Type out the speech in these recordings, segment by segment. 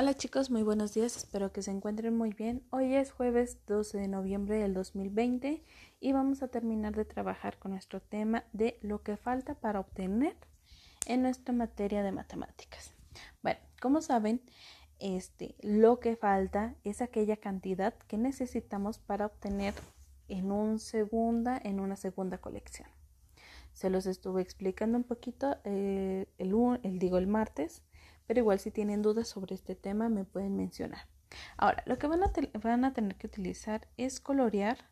Hola chicos, muy buenos días, espero que se encuentren muy bien. Hoy es jueves 12 de noviembre del 2020 y vamos a terminar de trabajar con nuestro tema de lo que falta para obtener en nuestra materia de matemáticas. Bueno, como saben, este, lo que falta es aquella cantidad que necesitamos para obtener en, un segunda, en una segunda colección. Se los estuve explicando un poquito eh, el, el, digo, el martes pero igual si tienen dudas sobre este tema me pueden mencionar. Ahora, lo que van a, van a tener que utilizar es colorear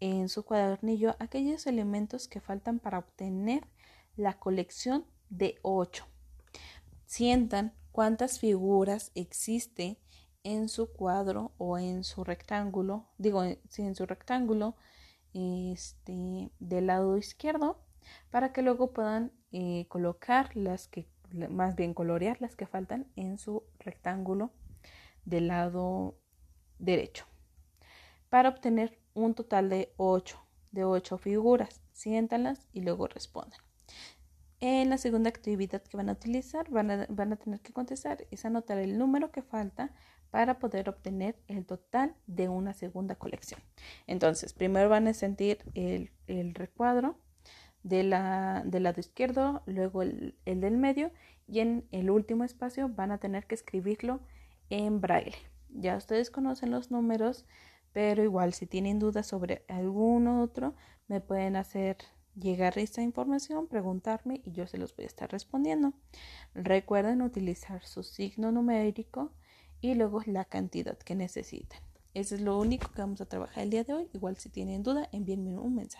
en su cuadernillo aquellos elementos que faltan para obtener la colección de 8. Sientan cuántas figuras existe en su cuadro o en su rectángulo, digo, si en su rectángulo este, del lado izquierdo, para que luego puedan eh, colocar las que más bien colorear las que faltan en su rectángulo del lado derecho para obtener un total de 8 de 8 figuras. Siéntanlas y luego respondan. En la segunda actividad que van a utilizar van a, van a, tener que contestar es anotar el número que falta para poder obtener el total de una segunda colección. Entonces, primero van a sentir el, el recuadro del lado izquierdo, luego el, el, del medio y en el último espacio van a tener que escribirlo en braille. Ya ustedes conocen los números, pero igual si tienen dudas sobre algún otro, me pueden hacer llegar esta información, preguntarme y yo se los voy a estar respondiendo. Recuerden utilizar su signo numérico y luego la cantidad que necesitan. Eso es lo único que vamos a trabajar el día de hoy. Igual si tienen duda, envíenme un mensaje.